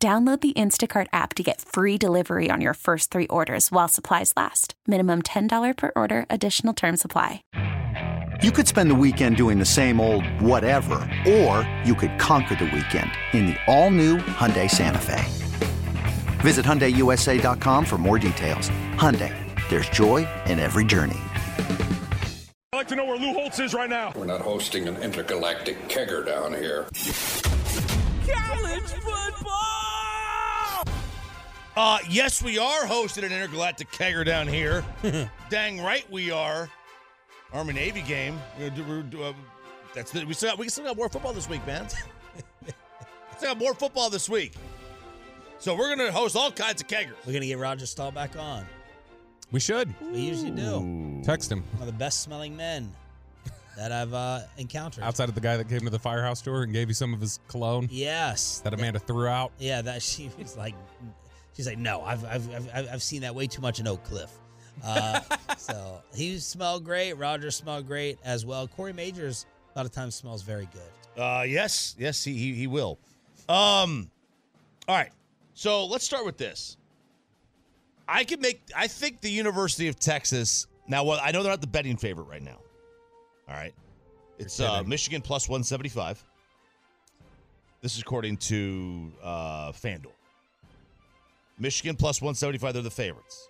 Download the Instacart app to get free delivery on your first three orders while supplies last. Minimum $10 per order, additional term supply. You could spend the weekend doing the same old whatever, or you could conquer the weekend in the all new Hyundai Santa Fe. Visit HyundaiUSA.com for more details. Hyundai, there's joy in every journey. I'd like to know where Lou Holtz is right now. We're not hosting an intergalactic kegger down here. College football! Uh, yes, we are hosting an intergalactic kegger down here. Dang right we are. Army Navy game. We're we're uh, that's the, we still got, we still got more football this week, man. still got more football this week. So we're gonna host all kinds of keggers. We're gonna get Roger Stahl back on. We should. We usually do. Text him. One of the best smelling men that I've uh, encountered. Outside of the guy that came to the firehouse store and gave you some of his cologne Yes. that Amanda threw out. Yeah, that she was like, she's like, no, I've I've I've, I've- I've seen that way too much in Oak Cliff. Uh, so he smelled great. Roger smelled great as well. Corey Majors a lot of times smells very good. Uh, yes, yes, he, he he will. Um, all right. So let's start with this. I could make. I think the University of Texas. Now, well, I know they're not the betting favorite right now. All right, it's uh. Michigan plus one seventy five. This is according to uh, FanDuel. Michigan plus one seventy five. They're the favorites.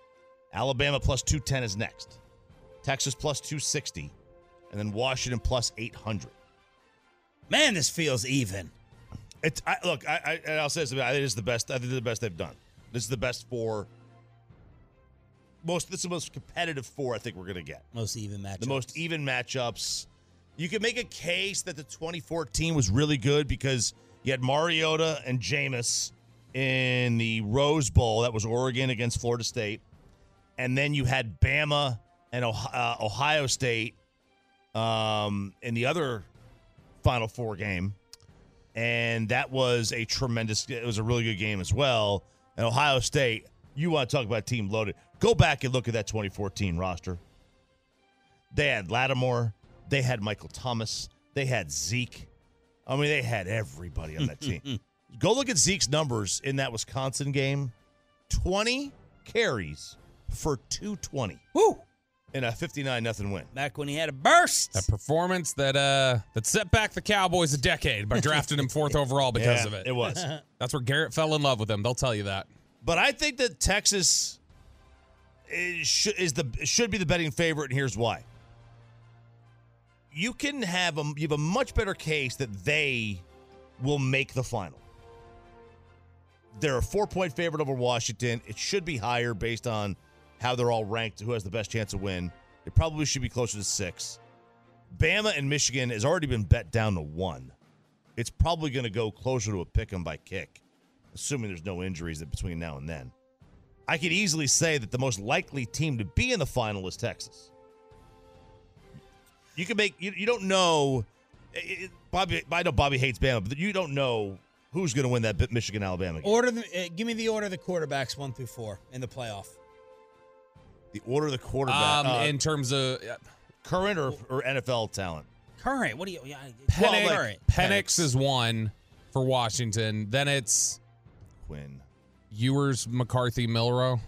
Alabama plus two ten is next. Texas plus two sixty, and then Washington plus eight hundred. Man, this feels even. It's I, look. I, I and I'll say this. I think this is the best. I think the best they've done. This is the best four. Most. This is the most competitive four I think we're gonna get. Most even match. The most even matchups. You can make a case that the 2014 was really good because you had Mariota and Jameis in the Rose Bowl. That was Oregon against Florida State, and then you had Bama and Ohio, uh, Ohio State um, in the other Final Four game. And that was a tremendous it was a really good game as well. And ohio state you want to talk about team loaded. Go back and look at that 2014 roster. They had lattimore they had michael thomas they had zeke. I mean they had everybody on that team go look at zeke's numbers in that wisconsin game 20 carries for 220 Woo! in a 59 nothing win Back when he had a burst. A performance that uh that set back the Cowboys a decade by drafting him fourth overall because Yeah, of it. it was That's where Garrett fell in love with him. They'll tell you that. But I think that Texas is, should, is the should be the betting favorite, and here's why. You can have a you have a much better case that they will make the final. They're a four point favorite over Washington. It should be higher based on how they're all ranked. Who has the best chance to win? It probably should be closer to six. Bama and Michigan has already been bet down to one. It's probably going to go closer to a pick 'em by kick assuming there's no injuries between now and then. I could easily say that the most likely team to be in the final is Texas. You can make you, you don't know. it- Bobby, I know Bobby hates Bama, but you don't know who's going to win that Michigan Alabama game. Order the, uh, give me the order of the quarterbacks one through four in the playoff. the order of the quarterback, Um, uh, in terms of uh, current or, or NFL talent. Current. What do you? Yeah, Penix, well, current. Penix is one for Washington. Then it's Quinn. Ewers, McCarthy, Milroe.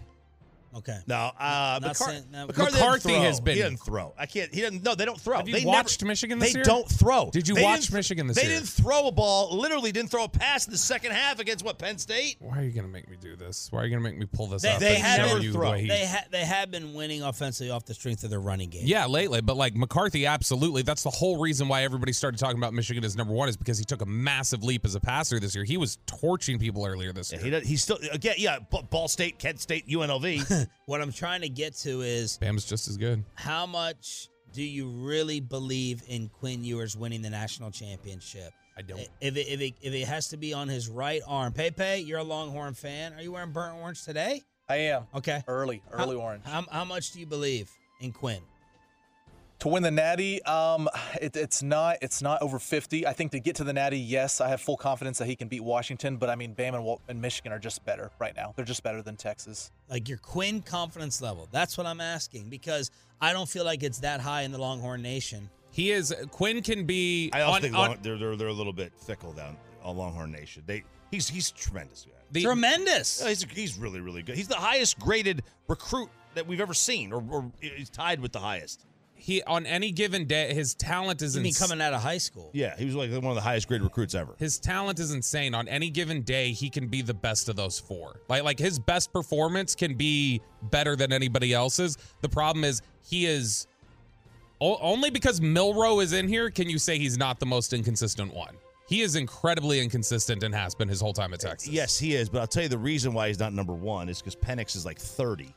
Okay. No, uh, Not McCar- saying- no. McCarthy, doesn't McCarthy throw. has been- He doesn't throw. I can't. He didn't. No, they don't throw. Have you they watched never, Michigan this they year? don't throw. Did you They watch didn't- Michigan this they year? didn't throw a ball. Literally didn't throw a pass in the second half against what Penn State. Why are you going to make me do this? Why are you going to make me pull this They- up? they and had show never you throw. the he- They ha- they have been winning offensively off the strength of their running game. Yeah, lately, but like McCarthy, absolutely. That's the whole reason why everybody started talking about Michigan as number one is because he took a massive leap as a passer this year. He was torching people earlier this Yeah, year. he does, he's still again. Yeah, B- Ball State, Kent State, UNLV. What I'm trying to get to is Bam's just as good. how much do you really believe in Quinn Ewers winning the national championship? I I don't. If it, if it, if it has to be on his right arm, Pepe, you're a Longhorn fan. Are you wearing burnt orange today? I am. Okay. Early, early how, orange. How, how much do you believe in Quinn? To win the Natty, um, it, it's not it's not over 50. I think to get to the Natty, yes, I have full confidence that he can beat Washington. But I mean, Bama and, and Michigan are just better right now. They're just better than Texas. Like your Quinn confidence level. That's what I'm asking because I don't feel like it's that high in the Longhorn Nation. He is Quinn can be. I also on- think on- Long, they're, they're they're a little bit fickle down on Longhorn Nation. They he's he's tremendous. Man. the- Tremendous. Yeah, he's he's really really good. He's the highest graded recruit that we've ever seen, or, or he's tied with the highest. He on any given day, his talent is You mean ins- coming out of high school? Yeah, he was like one of the highest grade recruits ever. His talent is insane. On any given day, he can be the best of those four. Like like his best performance can be better than anybody else's. The problem is he is o- only because Milroe is in here can you say he's not the most inconsistent one. He is incredibly inconsistent and has been his whole time at uh, Texas. Yes, he is. But I'll tell you the reason why he's not number one is because Penix is like thirty,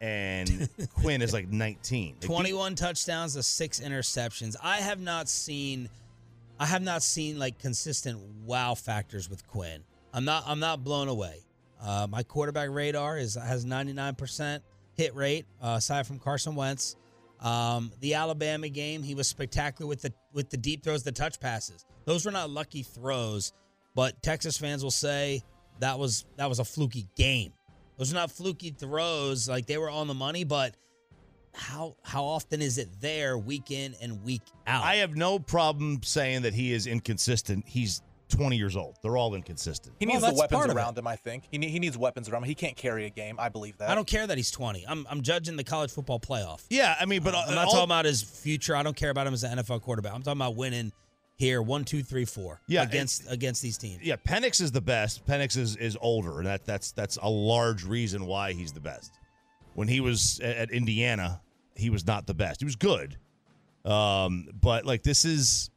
and Quinn is like nineteen. Like, 21 touchdowns to six interceptions. I have not seen I have not seen like consistent wow factors with Quinn. I'm not I'm not blown away. Uh, my quarterback radar is has 99% hit rate uh, aside from Carson Wentz. Um, the Alabama game, he was spectacular with the with the deep throws, the touch passes. Those were not lucky throws, but Texas fans will say that was that was a fluky game. Those are not fluky throws, like they were on the money, but how how often is it there week in and week out? I have no problem saying that he is inconsistent. He's twenty years old. They're all inconsistent. He Well, needs the weapons around him. I think he, ne- he needs weapons around him. He can't carry a game. I believe that. I don't care that he's 20. I'm I'm judging the college football playoff. Yeah, I mean, but uh, I'm not all- talking about his future. I don't care about him as an NFL quarterback. I'm talking about winning here one, two, three, four. Yeah, against against these teams. yeah, Penix is the best. Penix is is older, and that that's that's a large reason why he's the best. When he was at, at Indiana, he was not the best. He was good, um, but like this is,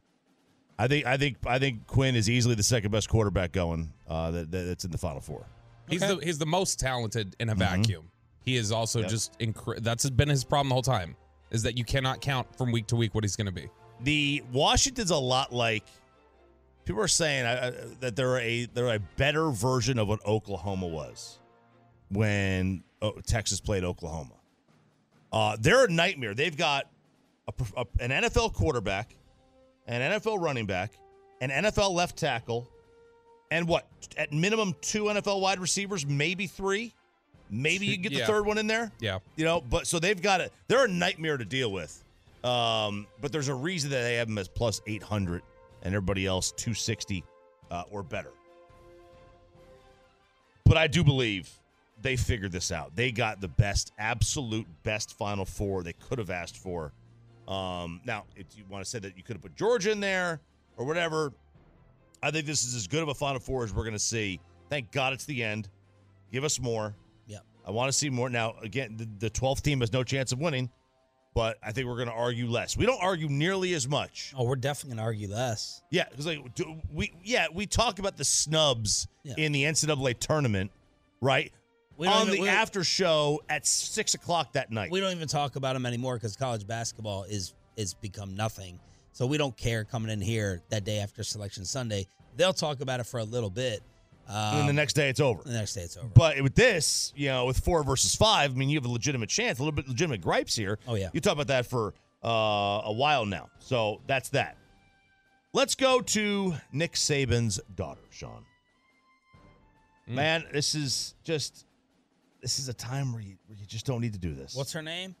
I think I think I think Quinn is easily the second best quarterback going. Uh, that, that- that's in the Final Four. He's the he's the most talented in a vacuum. He is also Yep. just incre- that's been his problem the whole time. Is that you cannot count from week to week what he's going to be. The Washington's a lot like people are saying uh, that they're a they're a better version of what Oklahoma was when uh, Texas played Oklahoma. Uh, they're a nightmare. They've got a, a- an NFL quarterback, an NFL running back, an NFL left tackle, and what at minimum two NFL wide receivers, maybe three. Maybe you can get the Yeah. third one in there. Yeah. You know, but so they've got it. They're a nightmare to deal with. Um, but there's a reason that they have them as plus 800 and everybody else 260 uh, or better. But I do believe they figured this out. They got the best, absolute best Final Four they could have asked for. Um, now, if you want to say that you could have put Georgia in there or whatever, I think this is as good of a Final Four as we're going to see. Thank God it's the end. Give us more. Yep. I want to see more. Now, again, the, the 12th team has no chance of winning, but I think we're going to argue less. We don't argue nearly as much. Oh, we're definitely gonna argue less. Yeah, because like do we, yeah, we talk about the snubs Yeah. in the NCAA tournament, right? We don't On even- the after show at six o'clock that night. We don't even talk about them anymore because college basketball is is become nothing. So we don't care coming in here that day after Selection Sunday. They'll talk about it for a little bit. Um, and then the next day it's over. the next day it's over. But with this, you know, with four versus five, I mean, you have a legitimate chance, a little bit legitimate gripes here. Oh, yeah. You talk about that for uh, a while now. So that's that. Let's go to Nick Saban's daughter, Sean. Hmm. Man, this is just this is a time where you, where you just don't need to do this. What's her name?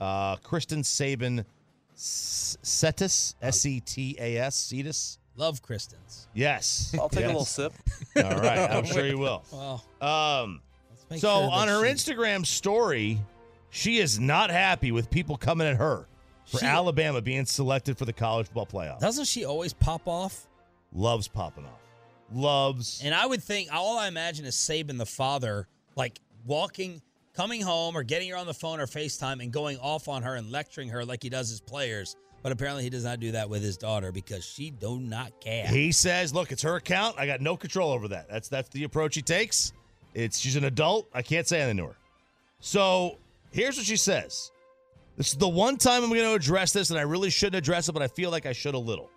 uh, Kristen Saban S- Setas? S E T A S? Cetus? Love Kristen's. Yes. I'll take Yes. a little sip. All right. I'm sure you will. Well, Um, so sure on her she- Instagram story, she is not happy with people coming at her for She- Alabama being selected for the college football playoff. doesn't she always pop off? Loves popping off. Loves. And I would think all I imagine is Saban the father, like walking, coming home or getting her on the phone or FaceTime and going off on her and lecturing her like he does his players. But apparently he does not do that with his daughter because she do not care. He says, "Look, it's her account. I got no control over that. That's that's the approach he takes. It's she's an adult. I can't say anything to her." So here's what she says. This is the one time I'm going to address this, and I really shouldn't address it, but I feel like I should a little.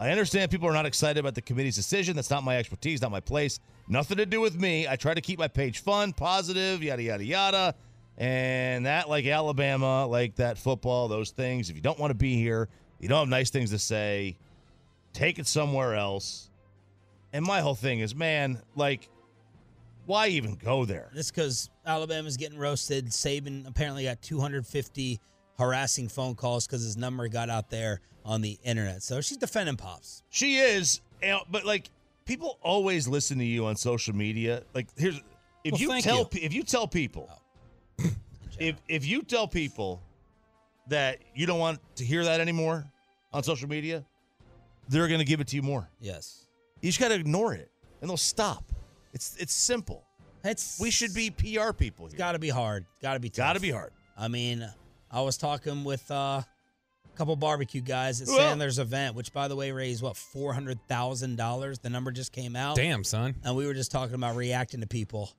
I understand people are not excited about the committee's decision. That's not my expertise, not my place. Nothing to do with me. I try to keep my page fun, positive, yada, yada, yada. And that, like Alabama, like that football, those things. If you don't want to be here, you don't have nice things to say, take it somewhere else. And my whole thing is, man, like, why even go there? This because Alabama's getting roasted. Saban apparently got 250 harassing phone calls because his number got out there on the internet. So she's defending Pops. She is, but like people always listen to you on social media. Like here's if Well, you tell you. if you tell people oh. If if you tell people that you don't want to hear that anymore on social media, they're going to give it to you more. Yes. You just got to ignore it and they'll stop. It's it's simple. It's We should be PR people here. It's got to be hard. Got to be tough. Got to be hard. I mean, I was talking with uh, a couple barbecue guys at Well- Sandler's event, which by the way raised what four hundred thousand dollars. The number just came out. Damn, son. And we were just talking about reacting to people.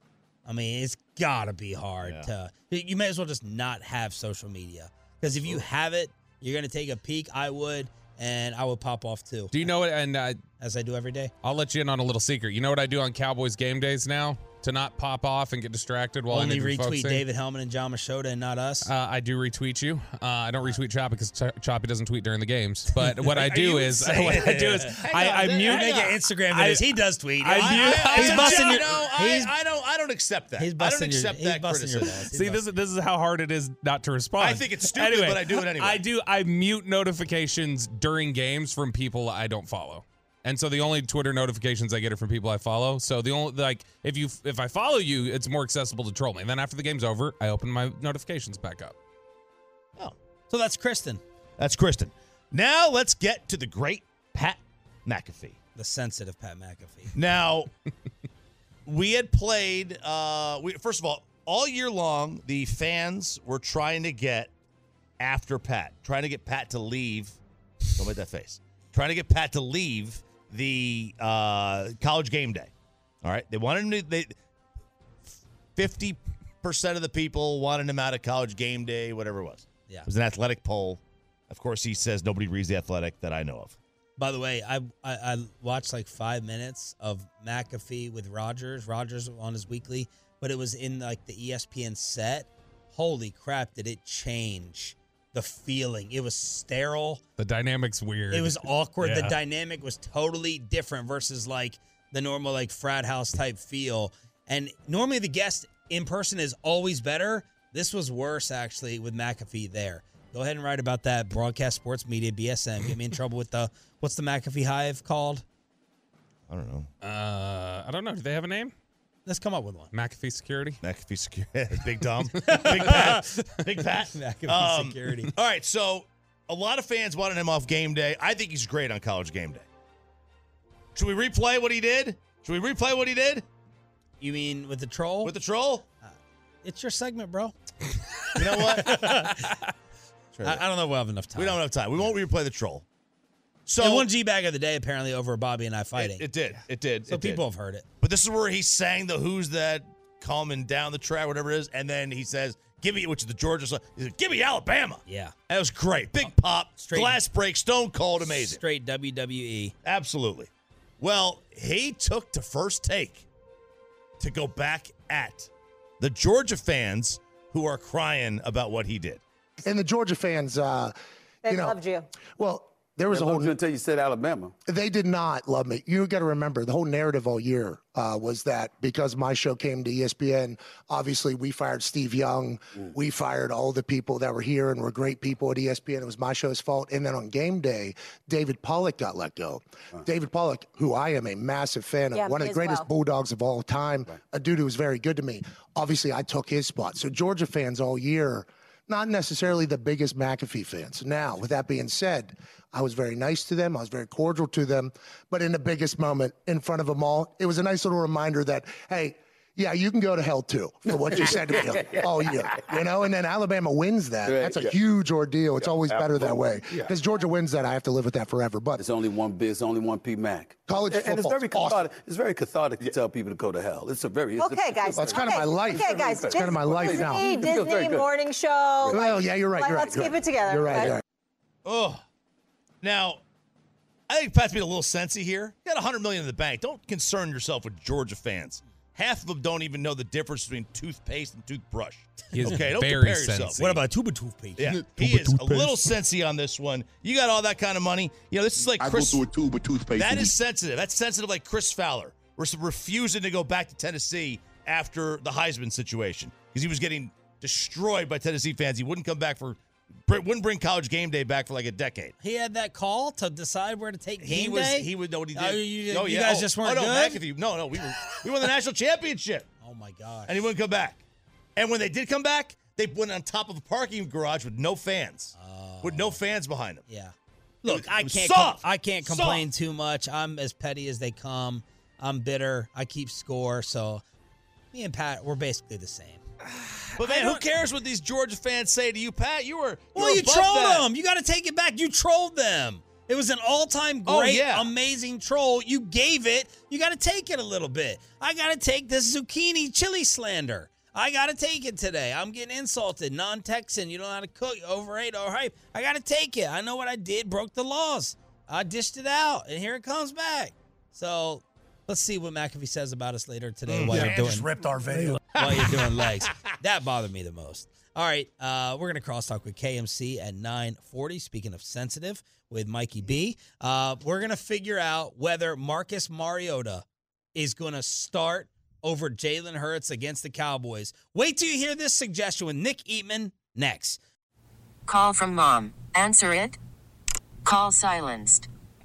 I mean, it's got to be hard to. You may as well just not have social media because if you have it, you're gonna take a peek. I would, and I would pop off too, Do you know what? And uh, as I do every day. I'll let you in on a little secret. You know what I do on Cowboys game days now to not pop off and get distracted while Only I interview retweet in? David Helman and Jon Machota and not us. Uh, I do retweet you. Uh, I don't retweet Choppy because Ch- Choppy doesn't tweet during the games. But what I do is what I do is I, I on, mute. hang Make on. an Instagram I- videos. He does tweet. I I- mute- he's I- busting your. no, he's, I, I don't. I don't accept that. he's I don't accept he's that busting criticism. balls. He's See, this is this is how hard it is not to respond. I think it's stupid, but I do it anyway. I do. I mute notifications during games from people I don't follow, and so the only Twitter notifications I get are from people I follow. So the only like if you if I follow you, it's more accessible to troll me. And then after the game's over, I open my notifications back up. Oh, so that's Kristen, That's Kristen. Now let's get to the great Pat McAfee. the sensitive Pat McAfee. Now, we had played. Uh, we first of all, all year long, the fans were trying to get after Pat, trying to get Pat to leave. Don't make that face. Trying to get Pat to leave the uh, college game day. All right, they wanted him to. They fifty percent of the people wanted him out of college game day, whatever it was. Yeah. It was an athletic poll. Of course, he says nobody reads the athletic that I know of. By the way, I, I I watched like five minutes of McAfee with Rodgers. Rodgers on his weekly, but it was in like the ESPN set. Holy crap! Did it change the feeling? It was sterile. The dynamic's weird. It was awkward. The dynamic was totally different versus like the normal like frat house type feel. And normally the guest in person is always better. This was worse actually with McAfee there. Go ahead and write about that. Broadcast Sports Media BSM. Get me in trouble with the what's the McAfee Hive called? I don't know. Uh, I don't know. Do they have a name? Let's come up with one. McAfee Security. McAfee Security. Big Tom. Big Pat. Big Pat. McAfee Um, Security. All right. So a lot of fans wanted him off game day. I think he's great on college game day. Should we replay what he did? Should we replay what he did You mean with the troll? with the troll? it's your segment, bro. You know what? I, I don't know if we'll have enough time. we don't have time. We won't replay the troll. So So one G bag of the day apparently over Bobby and I fighting. it, it did. It did. so it did. people have heard it. But this is where he sang the "Who's That Coming Down the Track," whatever it is, and then he says, "Give me," which is the Georgia song. He said, "Give me Alabama." Yeah. That was great. Big pop, Straight- glass break, stone cold, amazing. Straight. WWE. Absolutely. Well, he took to first take to go back at the Georgia fans who are crying about what he did. And the Georgia fans, uh, They you know, loved you. well, there was They a whole. you until you said Alabama. They did not love me. You got to remember the whole narrative all year uh, was that because my show came to ESPN, obviously we fired Steve Young, we fired all the people that were here and were great people at ESPN. It was my show's fault. And then on game day, David Pollack got let go. David Pollack, who I am a massive fan of, Yeah, one of the greatest well. bulldogs of all time, a dude who was very good to me. Obviously, I took his spot. So Georgia fans all year not necessarily the biggest McAfee fans. Now, with that being said, I was very nice to them. I was very cordial to them. But in the biggest moment in front of them all, it was a nice little reminder that, hey, yeah, you can go to hell too for what you said to me all year. You know, and then Alabama wins that. Right, That's a yeah. huge ordeal. It's always better that way. absolutely. Yeah. Because Georgia wins that, I have to live with that forever. But It's only one bit. It's only one P Mac. College and, and it's football's very awesome. cathartic. It's very cathartic to tell people to go to hell. It's a very it's a- Okay, guys. That's kind of my life. Okay, guys. That's kind of my life now. Disney, It feels very Disney morning show. well, yeah, you're right. like, You're right. Let's you're keep right. it together. You're right. okay? You're right. Oh, now, I think Pat's being a little sensy here. You got 100 million in the bank. Don't concern yourself with Georgia fans. Half of them don't even know the difference between toothpaste and toothbrush. He is okay, don't very compare yourself. sensy. What about a tuba toothpaste? Yeah, he is a little sensy on this one. You got all that kind of money. You know, this is like I Chris. go through a tube of toothpaste. That is a sensitive. That's sensitive like Chris Fowler. We're refusing to go back to Tennessee after the Heisman situation because he was getting destroyed by Tennessee fans. He wouldn't come back for, wouldn't bring college game day back for like a decade. He had that call to decide where to take game He was. day. He would know what he oh, did. Oh, you- oh, you yeah. guys oh, just weren't oh, no, good? McAfee. No, no, we were, we won the national championship, oh my gosh. and he wouldn't come back. And when they did come back, they went on top of a parking garage with no fans, oh. with no fans behind them. Yeah. Look, I can't. Com- I can't complain Soft. too much. I'm as petty as they come. I'm bitter. I keep score. So, me and Pat, we're basically the same. But man, who cares what these Georgia fans say to you, Pat? You were Well, were you trolled that. them. You got to take it back. You trolled them. It was an all-time oh, great, Oh, yeah. amazing troll. You gave it. You got to take it a little bit. I got to take this zucchini chili slander. I got to take it today. I'm getting insulted. Non-Texan. You don't know how to cook. Overate. Overhype. I got to take it. I know what I did. Broke the laws. I dished it out, and here it comes back. So let's see what McAfee says about us later today while you're doing ripped our video. while you're doing legs. That bothered me the most. All right, uh, we're gonna crosstalk with KMC at 9:40. Speaking of sensitive, with Mikey B, uh, we're gonna figure out whether Marcus Mariota is gonna start over Jalen Hurts against the Cowboys. Wait till you hear this suggestion with Nick Eatman next. Call from mom. Answer it. Call silenced.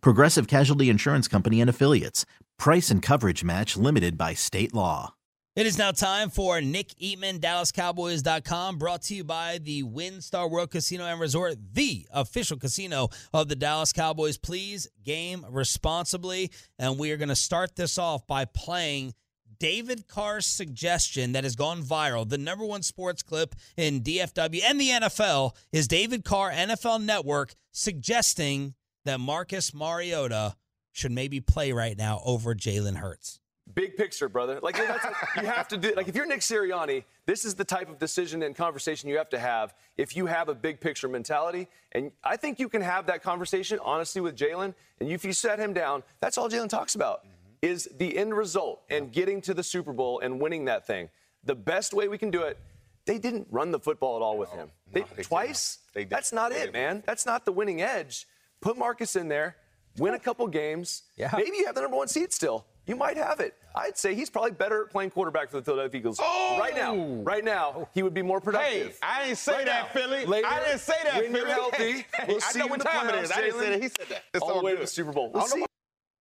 Progressive Casualty Insurance Company and Affiliates. Price and coverage match limited by state law. It is now time for Nick Eatman, DallasCowboys.com, brought to you by the WinStar World Casino and Resort, the official casino of the Dallas Cowboys. Please game responsibly. And we are going to start this off by playing David Carr's suggestion that has gone viral. The number one sports clip in DFW and the NFL is David Carr, NFL Network, suggesting that Marcus Mariota should maybe play right now over Jalen Hurts. Big picture, brother. Like that's you have to do. Like if you're Nick Sirianni, this is the type of decision and conversation you have to have if you have a big picture mentality. And I think you can have that conversation honestly with Jalen. And if you set him down, that's all Jalen talks about is the end result and getting to the Super Bowl and winning that thing. The best way we can do it. They didn't run the football at all with him. They, twice. That's not it, man. That's not the winning edge. Put Marcus in there, win a couple games. Yeah. Maybe you have the number one seed still. You might have it. I'd say he's probably better at playing quarterback for the Philadelphia Eagles. oh! Right now, right now, oh. he would be more productive. Hey, I didn't say Right that, now. Philly. Later, I didn't say that, when Philly. you're healthy, Hey, we'll I see know what the time it playoffs, is. I didn't say that. He said that. It's all all the way to the Super Bowl. I We'll see.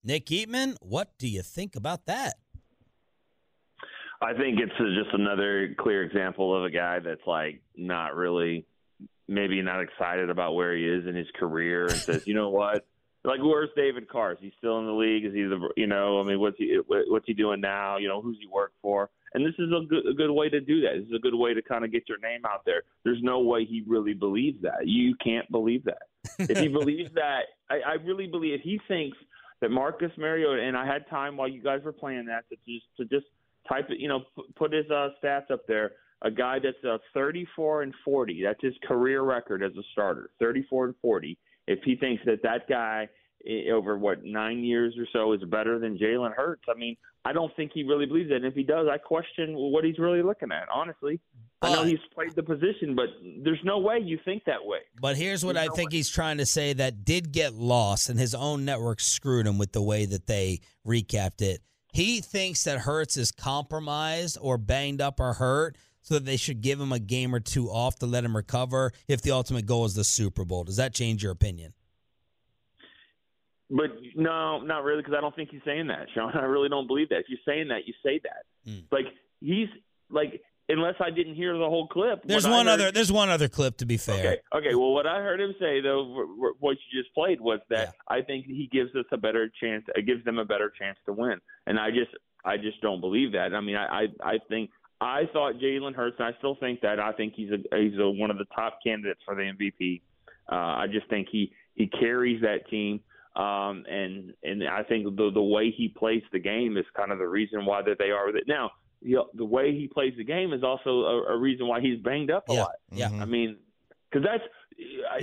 Nick Eatman, what do you think about that? I think it's just another clear example of a guy that's like not really, maybe not excited about where he is in his career, and says, you know what, like where's David Carr? Is he still in the league? Is he the, you know, I mean, what's he what's he doing now? You know, who's he work for? And this is a good a good way to do that. This is a good way to kind of get your name out there. There's no way he really believes that. You can't believe that. if he believes that, I, I really believe if he thinks that Marcus Mariota and I had time while you guys were playing that to just to just type it, you know, put his uh, stats up there. A guy that's a 34 and 40. That's his career record as a starter. 34 and 40. If he thinks that that guy eh, over what nine years or so is better than Jalen Hurts, I mean, I don't think he really believes that. And if he does, I question what he's really looking at. Honestly, I know he's played the position, but there's no way you think that way. But here's what I think he's trying to say that did get lost, and his own network screwed him with the way that they recapped it. He thinks that Hurts is compromised or banged up or hurt, so that they should give him a game or two off to let him recover if the ultimate goal is the Super Bowl. Does that change your opinion? But no, not really, because I don't think he's saying that, Sean. I really don't believe that. If you're saying that, you say that. Hmm. Like he's like, unless I didn't hear the whole clip. There's one heard- other. There's one other clip to be fair. Okay, okay. Well, what I heard him say though, wh- wh- what you just played was that I think he gives us a better chance. It gives them a better chance to win, and I just, I just don't believe that. I mean, I, I, I think I thought Jalen Hurts, and I still think that. I think he's a, he's a, one of the top candidates for the MVP. Uh, I just think he he carries that team. Um, and and I think the the way he plays the game is kind of the reason why that they are with it now. You know, the way he plays the game is also a, a reason why he's banged up a Yeah, lot. yeah. I mean, because that's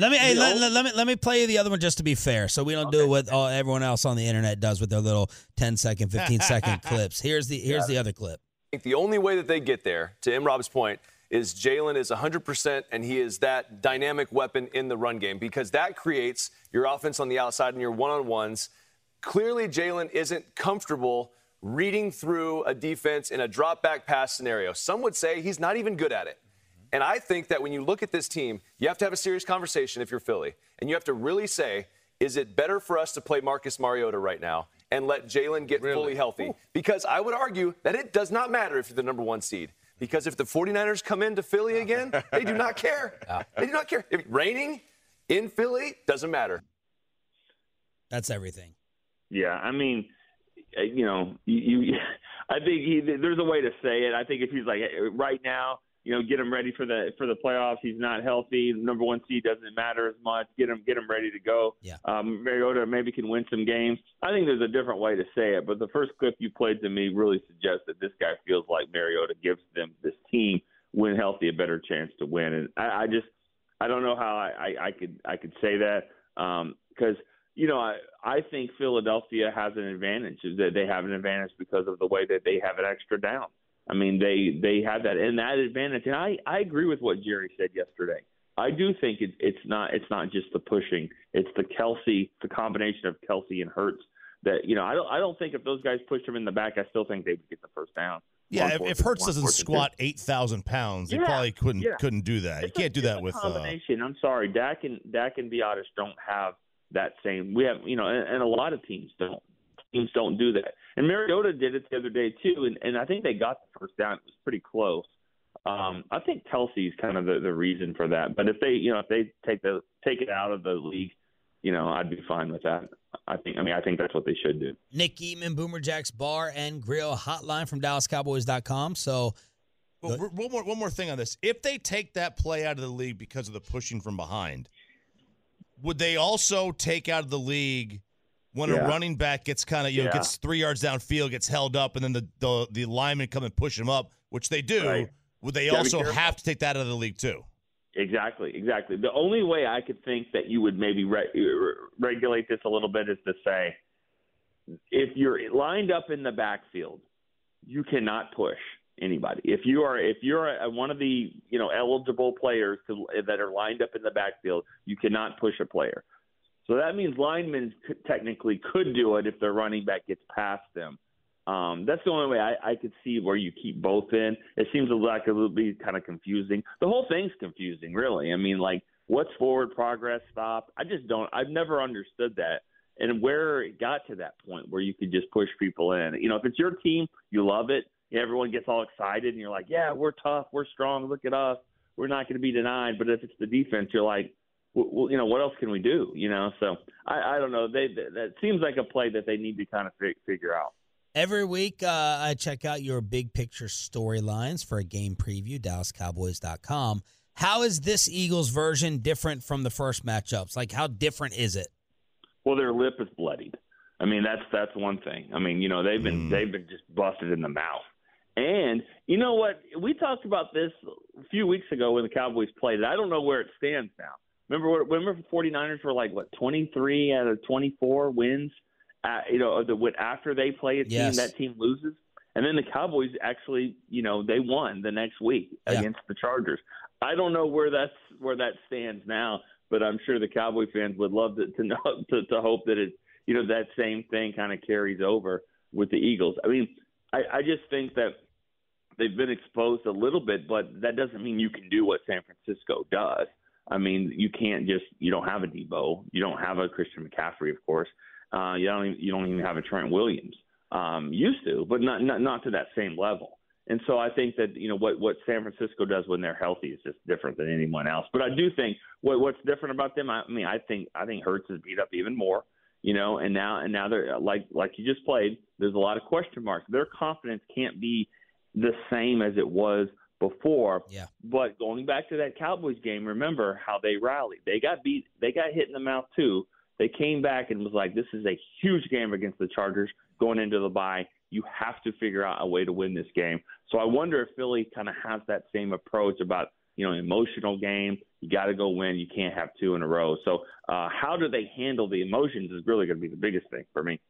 Let me hey, let, let- let me let me play you the other one just to be fair, so we don't do what all, everyone else on the internet does with their little 10 second, 15 second clips. Here's the here's the other clip. I think the only way that they get there, to M. Rob's point, is Jalen is 100% and he is that dynamic weapon in the run game because that creates your offense on the outside and your one on ones. Clearly, Jalen isn't comfortable reading through a defense in a drop back pass scenario. Some would say he's not even good at it. And I think that when you look at this team, you have to have a serious conversation if you're Philly. And you have to really say, is it better for us to play Marcus Mariota right now and let Jalen get fully healthy? Because I would argue that it does not matter if you're the number one seed. Because if the 49ers come into Philly again, they do not care. They do not care. If raining in Philly doesn't matter. That's everything. Yeah, I mean, uh, you know, you, you I think he, there's a way to say it. I think if he's like right now, you know, get him ready for the for the playoffs. He's not healthy. Number one seed doesn't matter as much. Get him get him ready to go. Yeah. Um, Mariota maybe can win some games. I think there's a different way to say it, but the first clip you played to me really suggests that this guy feels like Mariota gives them this team when healthy a better chance to win. And I, I just I don't know how I, I, I could I could say that because you know I I think Philadelphia has an advantage. That they have an advantage because of the way that they have an extra down. I mean they they have that and that advantage. And I I agree with what Jerry said yesterday. I do think it, it's not it's not just the pushing. It's the Kelce the combination of Kelce and Hurts that you know I don't I don't think if those guys pushed him in the back I still think they would get the first down. Yeah, if, if Hurts doesn't fourth and two. squat eight thousand pounds, he Yeah, probably couldn't yeah. couldn't do that. You can't do that with. Uh, combination. I'm sorry, Dak and Dak and Biadasz don't have that same. We have, you know, and, and a lot of teams don't. Teams don't do that. And Mariota did it the other day too, and, and I think they got the first down. It was pretty close. Um, I think Kelce's kind of the, the reason for that. But if they, you know, if they take the take it out of the league, you know, I'd be fine with that. I think. I mean, I think that's what they should do. Nick Eatman, Boomer Jack's Bar and Grill Hotline from DallasCowboys.com. So Well, we're- one more one more thing on this. If they take that play out of the league because of the pushing from behind, would they also take out of the league when Yeah. a running back gets kind of you know Yeah. gets three yards downfield, gets held up, and then the the, the linemen come and push him up, which they do? Right. Would they also have to take that out of the league too? Exactly, exactly. The only way I could think that you would maybe re- re- regulate this a little bit is to say, if you're lined up in the backfield, you cannot push anybody. If you are if you're a, one of the you know eligible players to, that are lined up in the backfield, you cannot push a player. So that means linemen technically could do it if their running back gets past them. Um, that's the only way I, I could see where you keep both in. It seems like it would be kind of confusing. The whole thing's confusing, really. I mean, like, what's forward progress, stop? I just don't. I've never understood that, and where it got to that point where you could just push people in. You know, if it's your team, you love it. Everyone gets all excited, and you're like, "Yeah, we're tough, we're strong. Look at us. We're not going to be denied." But if it's the defense, you're like, well, you know, what else can we do? You know, so I, I don't know. They that, that seems like a play that they need to kind of figure out. Every week, uh, I check out your big picture storylines for a game preview, DallasCowboys.com. How is this Eagles version different from the first matchups? Like, how different is it? Well, their lip is bloodied. I mean, that's that's one thing. I mean, you know, they've been Mm. they've been just busted in the mouth, And you know what? We talked about this a few weeks ago when the Cowboys played. It. I don't know where it stands now. Remember, remember, 49ers were like what 23 out of 24 wins. Uh, you know, the after they play a team, Yes. that team loses, and then the Cowboys actually, you know, they won the next week Yeah. against the Chargers. I don't know where that's where that stands now, but I'm sure the Cowboy fans would love to, to know to, to hope that it, you know, that same thing kind of carries over with the Eagles. I mean, I, I just think that they've been exposed a little bit, but that doesn't mean you can do what San Francisco does. I mean, you can't just you don't have a Deebo, you don't have a Christian McCaffrey, of course. Uh, you don't even, you don't even have a Trent Williams. Um, used to, but not, not not to that same level. And so I think that you know what what San Francisco does when they're healthy is just different than anyone else. But I do think what what's different about them. I, I mean, I think I think Hurts is beat up even more. You know, and now and now they're like like you just played. There's a lot of question marks. Their confidence can't be the same as it was before. Yeah. But going back to that Cowboys game, remember how they rallied. They got beat. They got hit in the mouth too. They came back and was like, "This is a huge game against the Chargers going into the bye. You have to figure out a way to win this game." So I wonder if Philly kind of has that same approach about you know emotional game. You got to go win. You can't have two in a row. So uh, how do they handle the emotions is really going to be the biggest thing for me.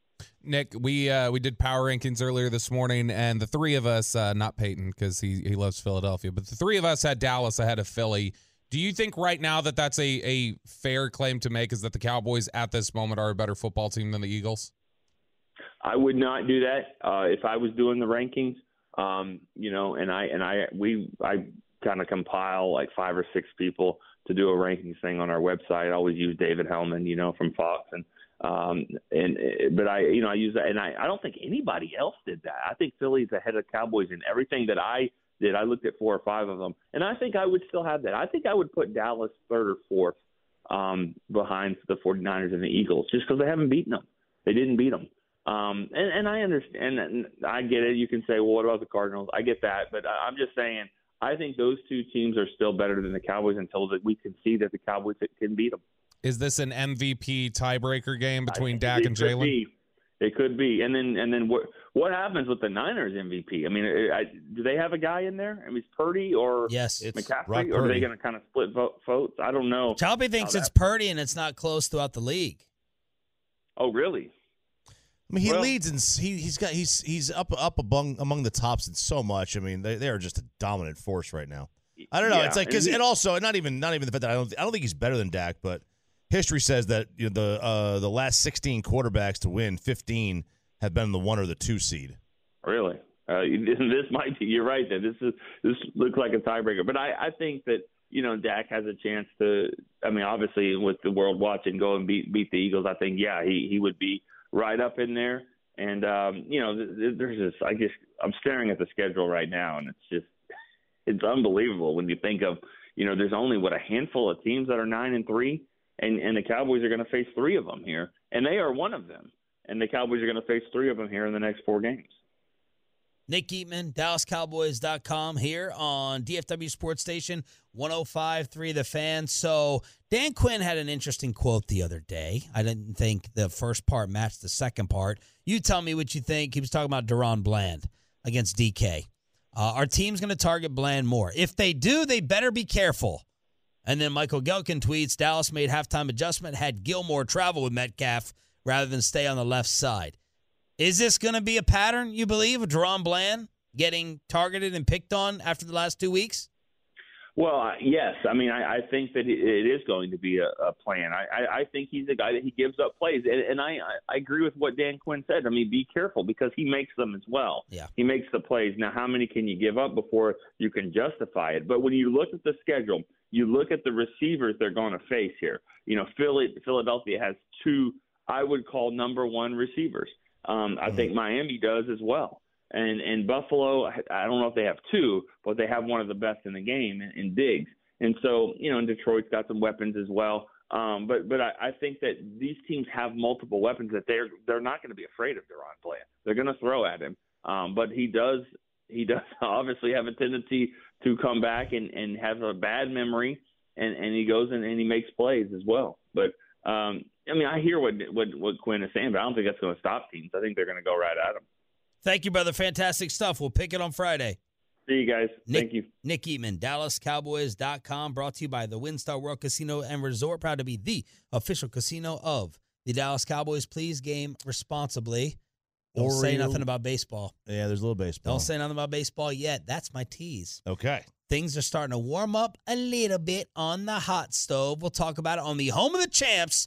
Nick, we uh, we did power rankings earlier this morning, and the three of us, uh, not Peyton because he he loves Philadelphia, but the three of us had Dallas ahead of Philly. Do you think right now that that's a a fair claim to make? Is that the Cowboys at this moment are a better football team than the Eagles? I would not do that uh, if I was doing the rankings. Um, you know, and I and I we I kind of compile like five or six people to do a rankings thing on our website. I always use David Helman, you know, from Fox, and um, and but I you know I use that, and I I don't think anybody else did that. I think Philly's ahead of Cowboys in everything that I did. I looked at four or five of them, and I think I would still have that. I think I would put Dallas third or fourth um, behind the 49ers and the Eagles just because they haven't beaten them. They didn't beat them. Um, and, and I understand and I get it. You can say, well, what about the Cardinals? I get that, but I- I'm just saying, I think those two teams are still better than the Cowboys until that we can see that the Cowboys can beat them. Is this an MVP tiebreaker game between Dak and could Jalen? be. It could be, and then and then what what happens with the Niners MVP? I mean, I, do they have a guy in there? I mean, is Purdy or Yes. It's McCaffrey, Brock or are they going to kind of split vote, votes? I don't know. Chalby thinks it's Purdy and it's not close throughout the league. Oh, really? I mean, he Well- leads and he he's got he's he's up up among among the tops in so much. I mean, they they are just a dominant force right now. I don't know. Yeah, it's like because and and also not even not even the fact that I don't I don't think he's better than Dak, but history says that you know, the uh, the last 16 quarterbacks to win 15 have been the one or the two seed. Really? Uh, this might be. You're right. That this is this looks like a tiebreaker, but I, I think that you know Dak has a chance to. I mean, obviously, with the world watching, go and beat beat the Eagles. I think yeah, he he would be right up in there. And um, you know, th- th- there's this. I just I'm staring at the schedule right now, and it's just it's unbelievable when you think of you know there's only what a handful of teams that are nine and three, and and the Cowboys are going to face three of them here, and they are one of them. And the Cowboys are going to face three of them here in the next four games. Nick Eatman, DallasCowboys.com here on DFW Sports Station 1053 The Fan. So, Dan Quinn had an interesting quote the other day. I didn't think the first part matched the second part. You tell me what you think. He was talking about DaRon Bland against DK. Uh, our team's going to target Bland more. If they do, they better be careful. And then Michael Gehlken tweets Dallas made halftime adjustment, had Gilmore travel with Metcalf rather than stay on the left side. Is this going to be a pattern, you believe, of DaRon Bland getting targeted and picked on after the last two weeks? Well, yes. I mean, I, I think that it is going to be a, a plan. I, I, I think he's a guy that he gives up plays, and, and I, I agree with what Dan Quinn said. I mean, be careful because he makes them as well. Yeah. He makes the plays. Now, how many can you give up before you can justify it? But when you look at the schedule, you look at the receivers they're going to face here. You know, Philly, Philadelphia has two I would call number one receivers. Um, I think Miami does as well. And and Buffalo, I don't know if they have two, but they have one of the best in the game in, in Diggs. And so, you know, and Detroit's got some weapons as well. Um, but but I, I think that these teams have multiple weapons that they're they're not going to be afraid of DaRon Bland. They're going to throw at him. Um, but he does he does obviously have a tendency to come back and, and have a bad memory, and, and he goes and, and he makes plays as well. But um, I mean, I hear what what what Quinn is saying, but I don't think that's going to stop teams. I think they're going to go right at him. Thank you, brother. Fantastic stuff. We'll pick it on Friday. See you guys. Nick, Thank you. Nick Eatman, DallasCowboys.com, brought to you by the WinStar World Casino and Resort. Proud to be the official casino of the Dallas Cowboys. Please game responsibly. Don't say nothing about baseball. Yeah, there's a little baseball. Don't say nothing about baseball yet. That's my tease. Okay. Things are starting to warm up a little bit on the hot stove. We'll talk about it on the home of the champs.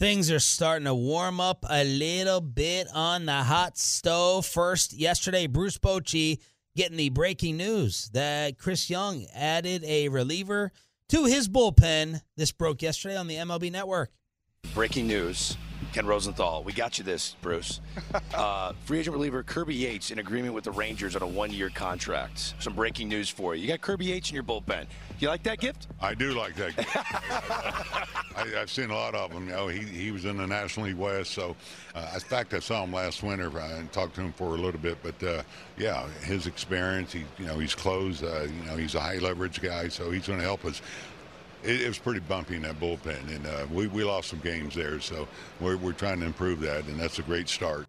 Things are starting to warm up a little bit on the hot stove. First, yesterday, Bruce Bochy getting the breaking news that Chris Young added a reliever to his bullpen. This broke yesterday on the MLB Network. Breaking news. Ken Rosenthal, we got you this, Bruce. Uh, free agent reliever Kirby Yates in agreement with the Rangers on a one-year contract. Some breaking news for you. You got Kirby Yates in your bullpen. You like that gift? I do like that. gift. I, I've seen a lot of them. You know, he, he was in the National League West, so uh, in fact, I saw him last winter and talked to him for a little bit. But uh, yeah, his experience. He, you know, he's closed. Uh, you know, he's a high leverage guy, so he's going to help us. It, it was pretty bumpy in that bullpen, and uh, we, we lost some games there. So we're, we're trying to improve that, and that's a great start.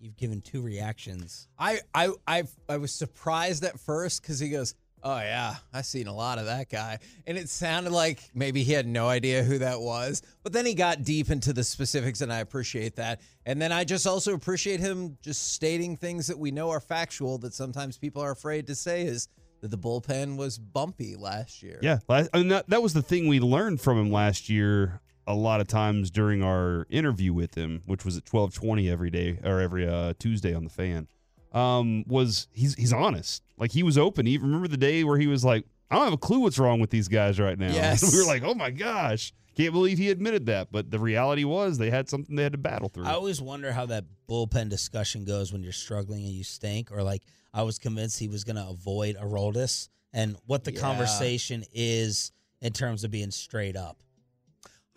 You've given two reactions. I I I, I was surprised at first because he goes, "Oh yeah, I've seen a lot of that guy," and it sounded like maybe he had no idea who that was. But then he got deep into the specifics, and I appreciate that. And then I just also appreciate him just stating things that we know are factual that sometimes people are afraid to say is that the bullpen was bumpy last year. Yeah, la- I mean, that, that was the thing we learned from him last year. A lot of times during our interview with him, which was at twelve twenty every day or every uh, Tuesday on the fan, um, was he's he's honest. Like he was open. He remember the day where he was like, "I don't have a clue what's wrong with these guys right now." Yes. we were like, "Oh my gosh." Can't believe he admitted that, but the reality was they had something they had to battle through. I always wonder how that bullpen discussion goes when you're struggling and you stink, or like I was convinced he was going to avoid Aroldis, and what the Yeah. conversation is in terms of being straight up.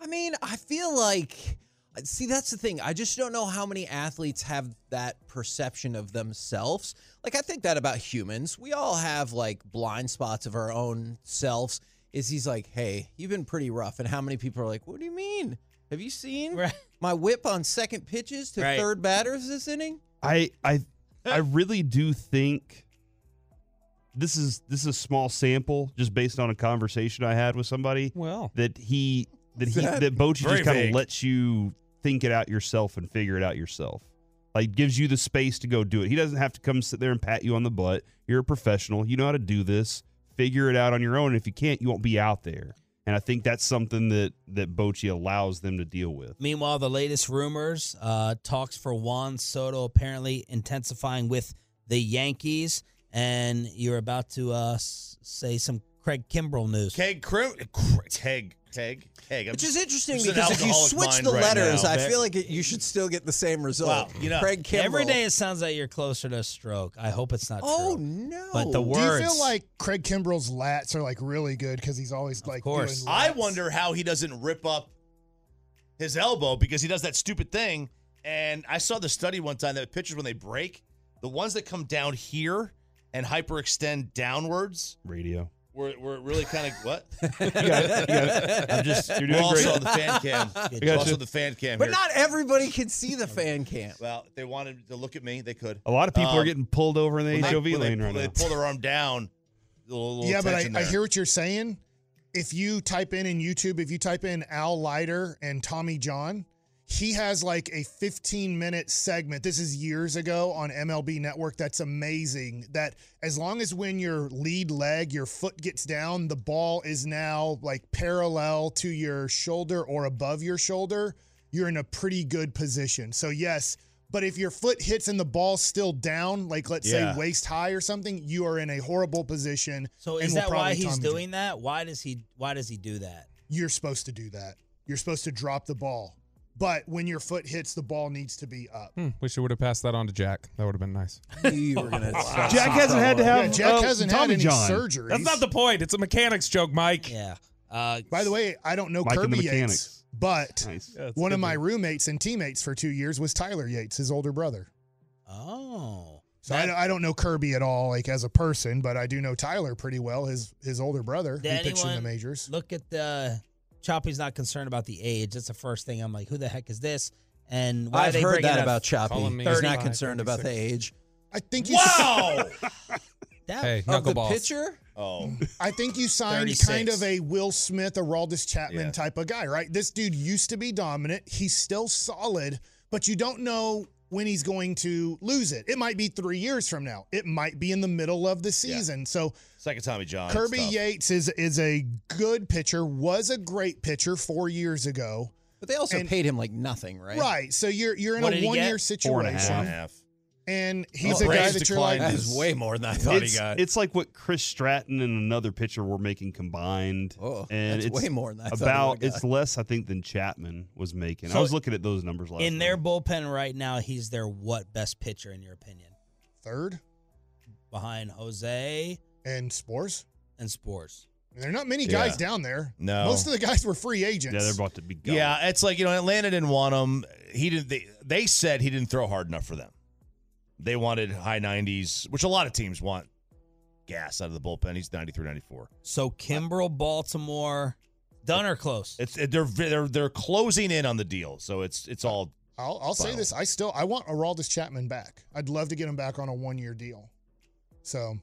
I mean, I feel like see that's the thing. I just don't know how many athletes have that perception of themselves. Like I think that about humans. We all have like blind spots of our own selves. Is he's like, "Hey, you've been pretty rough." And how many people are like, "What do you mean? Have you seen my whip on second pitches to Right. third batters this inning?" I I I really do think this is this is a small sample just based on a conversation I had with somebody. Well, that he that he That- that Bochy just kind of lets you think it out yourself and figure it out yourself. Like gives you the space to go do it. He doesn't have to come sit there and pat you on the butt. You're a professional. You know how to do this. Figure it out on your own. If you can't, you won't be out there. And I think that's something that that Bochy allows them to deal with. Meanwhile, the latest rumors, uh, talks for Juan Soto apparently intensifying with the Yankees, and you're about to uh, say some Craig Kimbrel news. Keg, Crim- Keg, Keg, Keg. I'm Which is interesting just an because if you alcoholic switch mind the right letters, now. I feel like it, you should still get the same result. Wow, you know, Craig Kimbrel. Every day it sounds like you're closer to a stroke. I hope it's not Oh true. no! But the Do words. you feel like Craig Kimbrel's lats are like really good because he's always like course. doing I wonder how he doesn't rip up his elbow because he does that stupid thing. And I saw the study one time that pitchers when they break, the ones that come down here and hyperextend downwards Radio. Were, were really kind of what? You got it. You got it. I'm just you're doing We're also great. on the fan cam. I We're also you. the fan cam But here. not everybody can see the fan cam. well, if they wanted to look at me, they could. A lot of people Um, are getting pulled over in the when HOV they lane pull- right They now. pull their arm down. a little- little Yeah, but I, I hear what you're saying. If you type in in YouTube, if you type in Al Leiter and Tommy John, he has like a 15 minute segment. This is years ago on MLB Network. That's amazing. That as long as when your lead leg, your foot gets down, the ball is now like parallel to your shoulder or above your shoulder, you're in a pretty good position. So, yes. But if your foot hits and the ball's still down, like let's Yeah. say waist high or something, you are in a horrible position. So is that why he's Tommy John. doing that? Why does he why does he do that? You're supposed to do that. You're supposed to drop the ball. But when your foot hits, the ball needs to be up. Hmm, wish you would have passed that on to Jack. That would have been nice. You were gonna Jack hasn't had to have Yeah, Jack uh, hasn't had Tommy any John. surgeries. That's not the point. It's a mechanics joke, Mike. Yeah. Uh, By the way, I don't know Mike Kirby Yates, but Nice. Yeah, one of my to- roommates and teammates for two years was Tyler Yates, his older brother. Oh. So I, I don't know Kirby at all, like as a person, but I do know Tyler pretty well. His his older brother, Did who pitched in the majors. Look at the Choppy's not concerned about the age. That's the first thing I'm like, who the heck is this? And why I've they heard that about Choppy. He's not concerned about the age. I think you. Wow. that, Hey, Of the knuckleballs. pitcher? Oh, I think you signed 36. kind of a Will Smith, a Raldis Chapman Yeah. type of guy, right? This dude used to be dominant. He's still solid, but you don't know when he's going to lose it. It might be three years from now. It might be in the middle of the season. So second Tommy John. Kirby It's tough. Yates is is a good pitcher. Was a great pitcher four years ago. But they also And- paid him like nothing, right? Right. So you're you're in What a one year Four and a situation, Four and a half. And he's Oh, a guy that you're like. That is way more than I thought It's, he got. it's like what Chris Stratton and another pitcher were making combined. Oh, and that's it's way more than I about. would've less, I think, than Chapman was making. I was looking at those numbers last. in their night. bullpen right now, he's their what best pitcher in your opinion? Third Behind Jose and Sborz. and Sborz. There are not many guys Yeah. down there. No. Most of the guys were free agents. yeah, they're about to be. Gone. Yeah, it's like you know Atlanta didn't want him. He didn't. They, they said he didn't throw hard enough for them. They wanted high 90s, which a lot of teams want. Gas out of the bullpen. He's 93, 94. So Kimbrel, Baltimore, done or close? It's they're they're they're closing in on the deal, so it's it's all. I'll, I'll say this. I still I want Aroldis Chapman back. I'd love to get him back on a one year deal. So,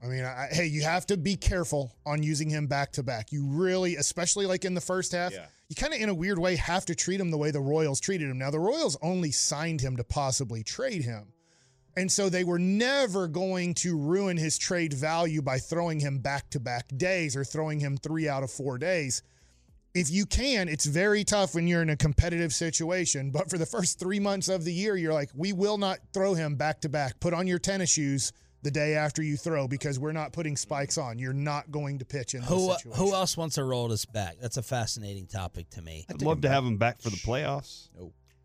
I mean, I, hey, you have to be careful on using him back to back. You really, especially like in the first half, Yeah. you kind of in a weird way have to treat him the way the Royals treated him. Now, the Royals only signed him to possibly trade him. And so they were never going to ruin his trade value by throwing him back to back days or throwing him three out of four days if you can, it's very tough when you're in a competitive situation. But for the first three months of the year, you're like, we will not throw him back to back. Put on your tennis shoes the day after you throw because we're not putting spikes on. You're not going to pitch in Who this uh, situation. who else wants to roll this back? That's a fascinating topic to me. I'd love to have him back for the playoffs.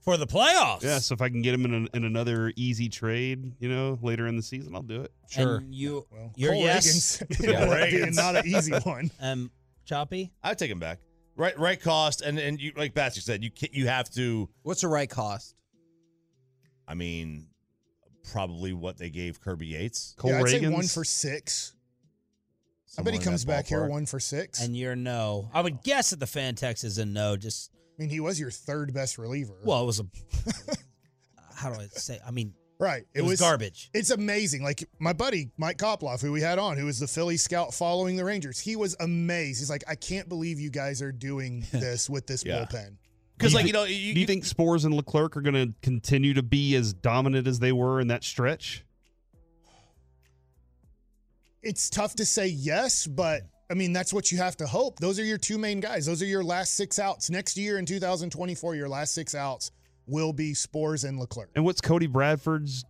For the playoffs. Yeah, so if I can get him in, a, in another easy trade, you know, later in the season, I'll do it. Sure. And you, Well, your Cole yes, Ragans ended up being not an easy one. Um, Choppy. I'd take him back. Right, right cost, and and you like Batsy said, you can, you have to. What's the right cost? I mean, probably what they gave Kirby Yates. Cole yeah, I'd say one for six. I bet he comes that back here one for six. And you're no. I would guess that the fan text is a no. Just I mean, he was your third best reliever. well, it was a. how do I say? I mean, Right. It was garbage. It's amazing. Like my buddy Mike Koploff, who we had on, who was the Philly scout following the Rangers, he was amazed. He's like, I can't believe you guys are doing this with this Yeah. bullpen. Because like you know, do you, you think Sborz and Leclerc are going to continue to be as dominant as they were in that stretch? It's tough to say yes, but I mean that's what you have to hope. Those are your two main guys. Those are your last six outs. Next year in 2024, your last six outs will be Sborz and Leclerc. And what's Cody Bradford's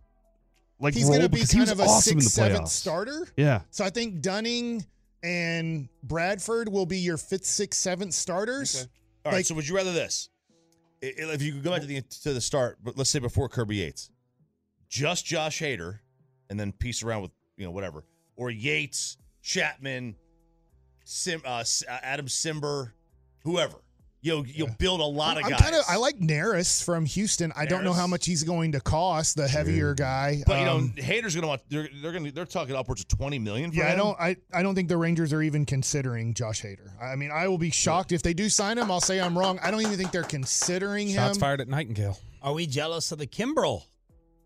like He's going to be Because kind of a awesome in the sixth, seventh playoffs. starter. Yeah. So I think Dunning and Bradford will be your fifth, sixth, seventh starters. All right. Like- so would you rather this? If you could go back to the to the start, but let's say before Kirby Yates, just Josh Hader, and then piece around with you know whatever, or Yates, Chapman, Sim, uh, uh, Adam Cimber, whoever. You'll you'll build a lot of I'm guys. kind of I like Neris from Houston. I don't know how much he's going to cost, the heavier guy. but you know, Um, Hader's gonna want. They're they're gonna they're talking upwards of twenty million. For yeah, I don't I, I don't think the Rangers are even considering Josh Hader. I mean, I will be shocked if they do sign him. I'll say I'm wrong. I don't even think they're considering Shots him. fired at Nightingale. are we jealous of the Kimbrel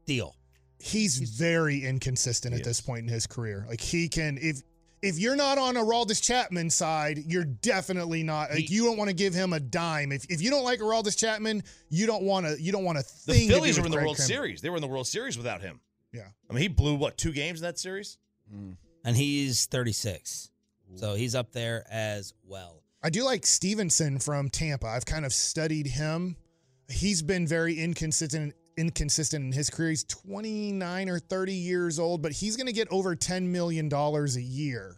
deal? He's very inconsistent at this point in his career. Like he can if if you're not on Aroldis Chapman side, you're definitely not. Like, you don't want to give him a dime. If, if you don't like Aroldis Chapman, you don't want to. You don't want to The thing. to do Phillies with were in the Craig World Kimbrel. Series. They were in the World Series without him. Yeah. I mean, he blew what two games in that series? Mm. And he's 36. So he's up there as well. I do like Stevenson from Tampa. I've kind of studied him. He's been very inconsistent inconsistent in his career. He's 29 or 30 years old, but he's going to get over 10 million dollars a year.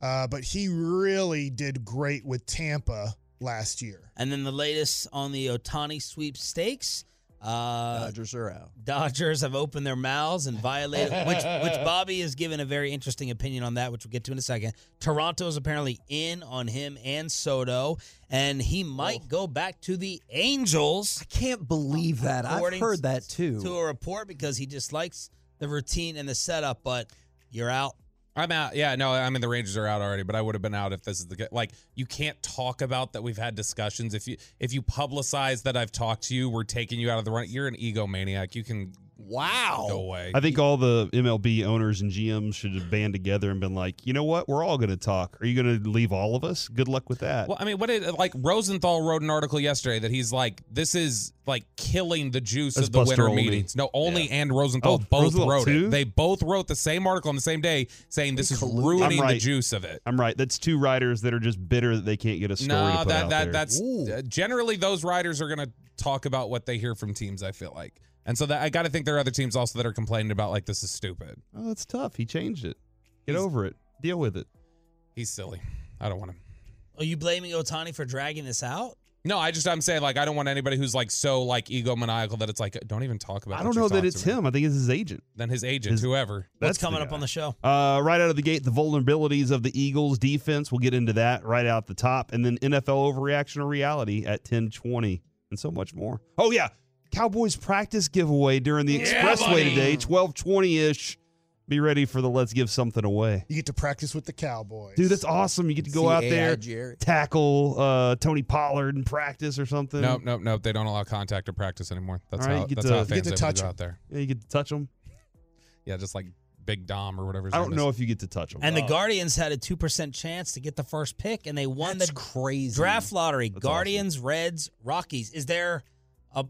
Uh, but he really did great with Tampa last year. And then the latest on the Ohtani sweepstakes. Uh, Dodgers are out. Dodgers have opened their mouths and violated, which which Bobby has given a very interesting opinion on that, which we'll get to in a second. Toronto is apparently in on him and Soto, and he might go back to the Angels. I can't believe that. I've heard that too. To a report because he dislikes the routine and the setup, but you're out. I'm out. Yeah, no, I mean the Rangers are out already, but I would have been out if this is the. Like you can't talk about that we've had discussions. If you if you publicize that I've talked to you, we're taking you out of the run. You're an egomaniac. You can wow go away. I think all the MLB owners and GMs should have band together and been like, you know what? We're all going to talk. Are you going to leave all of us? Good luck with that. Well, I mean, what did like Rosenthal wrote an article yesterday that he's like, this is like killing the juice That's of the Buster winter Olney. meetings. No, only Yeah. and Rosenthal Oh, both Rosenthal wrote too? it. They both wrote the same article on the same day saying this is I'm ruining the juice of it. I'm right. That's two writers that are just bitter that they can't get a story to No, put that out that there. that's uh, generally those writers are going to talk about what they hear from teams. I feel like, and so that I got to think there are other teams also that are complaining about like this is stupid. Oh, that's tough. He changed it. Get over it. Deal with it. He's silly. I don't want him. Are you blaming Ohtani for dragging this out? No, I just I'm saying like I don't want anybody who's like so like egomaniacal that it's like don't even talk about. I what don't know that it's him. I think it's his agent. Then his agent, His- whoever. What's That's the coming up guy. on the show? Uh, right out of the gate, the vulnerabilities of the Eagles defense. We'll get into that right out the top, and then NFL overreaction or reality at ten twenty, and so much more. Oh yeah, Cowboys practice giveaway during the Yeah, Expressway buddy. today, twelve twenty ish. Be ready for the let's give something away. You get to practice with the Cowboys. Dude, that's awesome. You get to go out there, Jared. tackle uh, Tony Pollard in practice or something. Nope, nope, nope. They don't allow contact or practice anymore. That's All right, how you get that's to- how you fans get to touch go 'em. out there. Yeah, you get to touch them. Yeah, just like Big Dom or whatever. I don't is. know if you get to touch them. And the Guardians had a two percent chance to get the first pick, and they won That's the crazy. draft lottery. That's Guardians, Reds, Rockies. Is there a uh,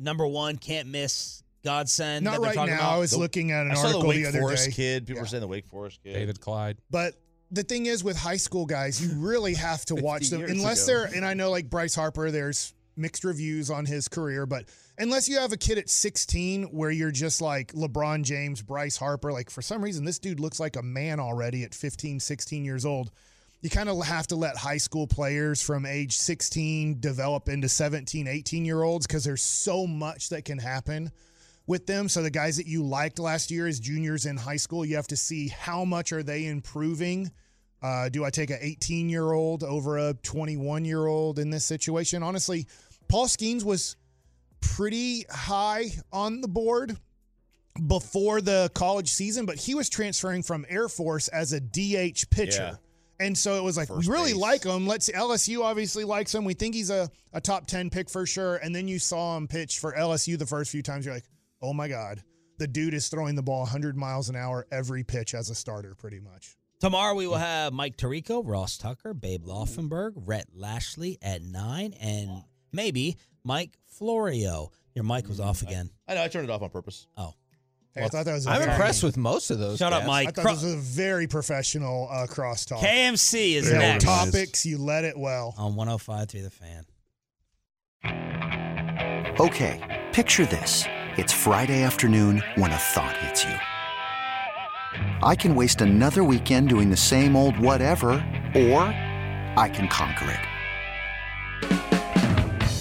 number one can't miss godsend? Not that right talking now. about? I was The- looking at an I saw the article Wake the other Forest day. kid. People Yeah. were saying the Wake Forest kid. David Clyde. But the thing is, with high school guys, you really have to watch them unless ago. they're. And I know, like Bryce Harper, there's mixed reviews on his career, but unless you have a kid at 16 where you're just like LeBron James, Bryce Harper, like for some reason this dude looks like a man already at 15, 16 years old. You kind of have to let high school players from age 16 develop into 17, 18 year olds because there's so much that can happen with them. So the guys that you liked last year as juniors in high school, you have to see how much are they improving. Uh, do I take an 18 year old over a 21 year old in this situation? Honestly, Paul Skenes was pretty high on the board before the college season, but he was transferring from Air Force as a DH pitcher. And so it was like, First we really base. like him. Let's LSU obviously likes him. We think he's a, a top 10 pick for sure. And then you saw him pitch for LSU the first few times. You're like, oh my God, the dude is throwing the ball 100 miles an hour every pitch as a starter, pretty much. Tomorrow we will have Mike Tirico, Ross Tucker, Babe Laufenberg, Rhett Lashlee at nine, and maybe Mike Florio. Your mic was mm, off again. I know. I turned it off on purpose. Oh, Hey, I thought that was. a I'm very- impressed with most of those. Shut up, guys. Mike. I thought Cro- this was a very professional uh, crosstalk. KMC is There were next topics. You led it well. on 105 through the fan. Okay, picture this. It's Friday afternoon when a thought hits you. I can waste another weekend doing the same old whatever, or I can conquer it.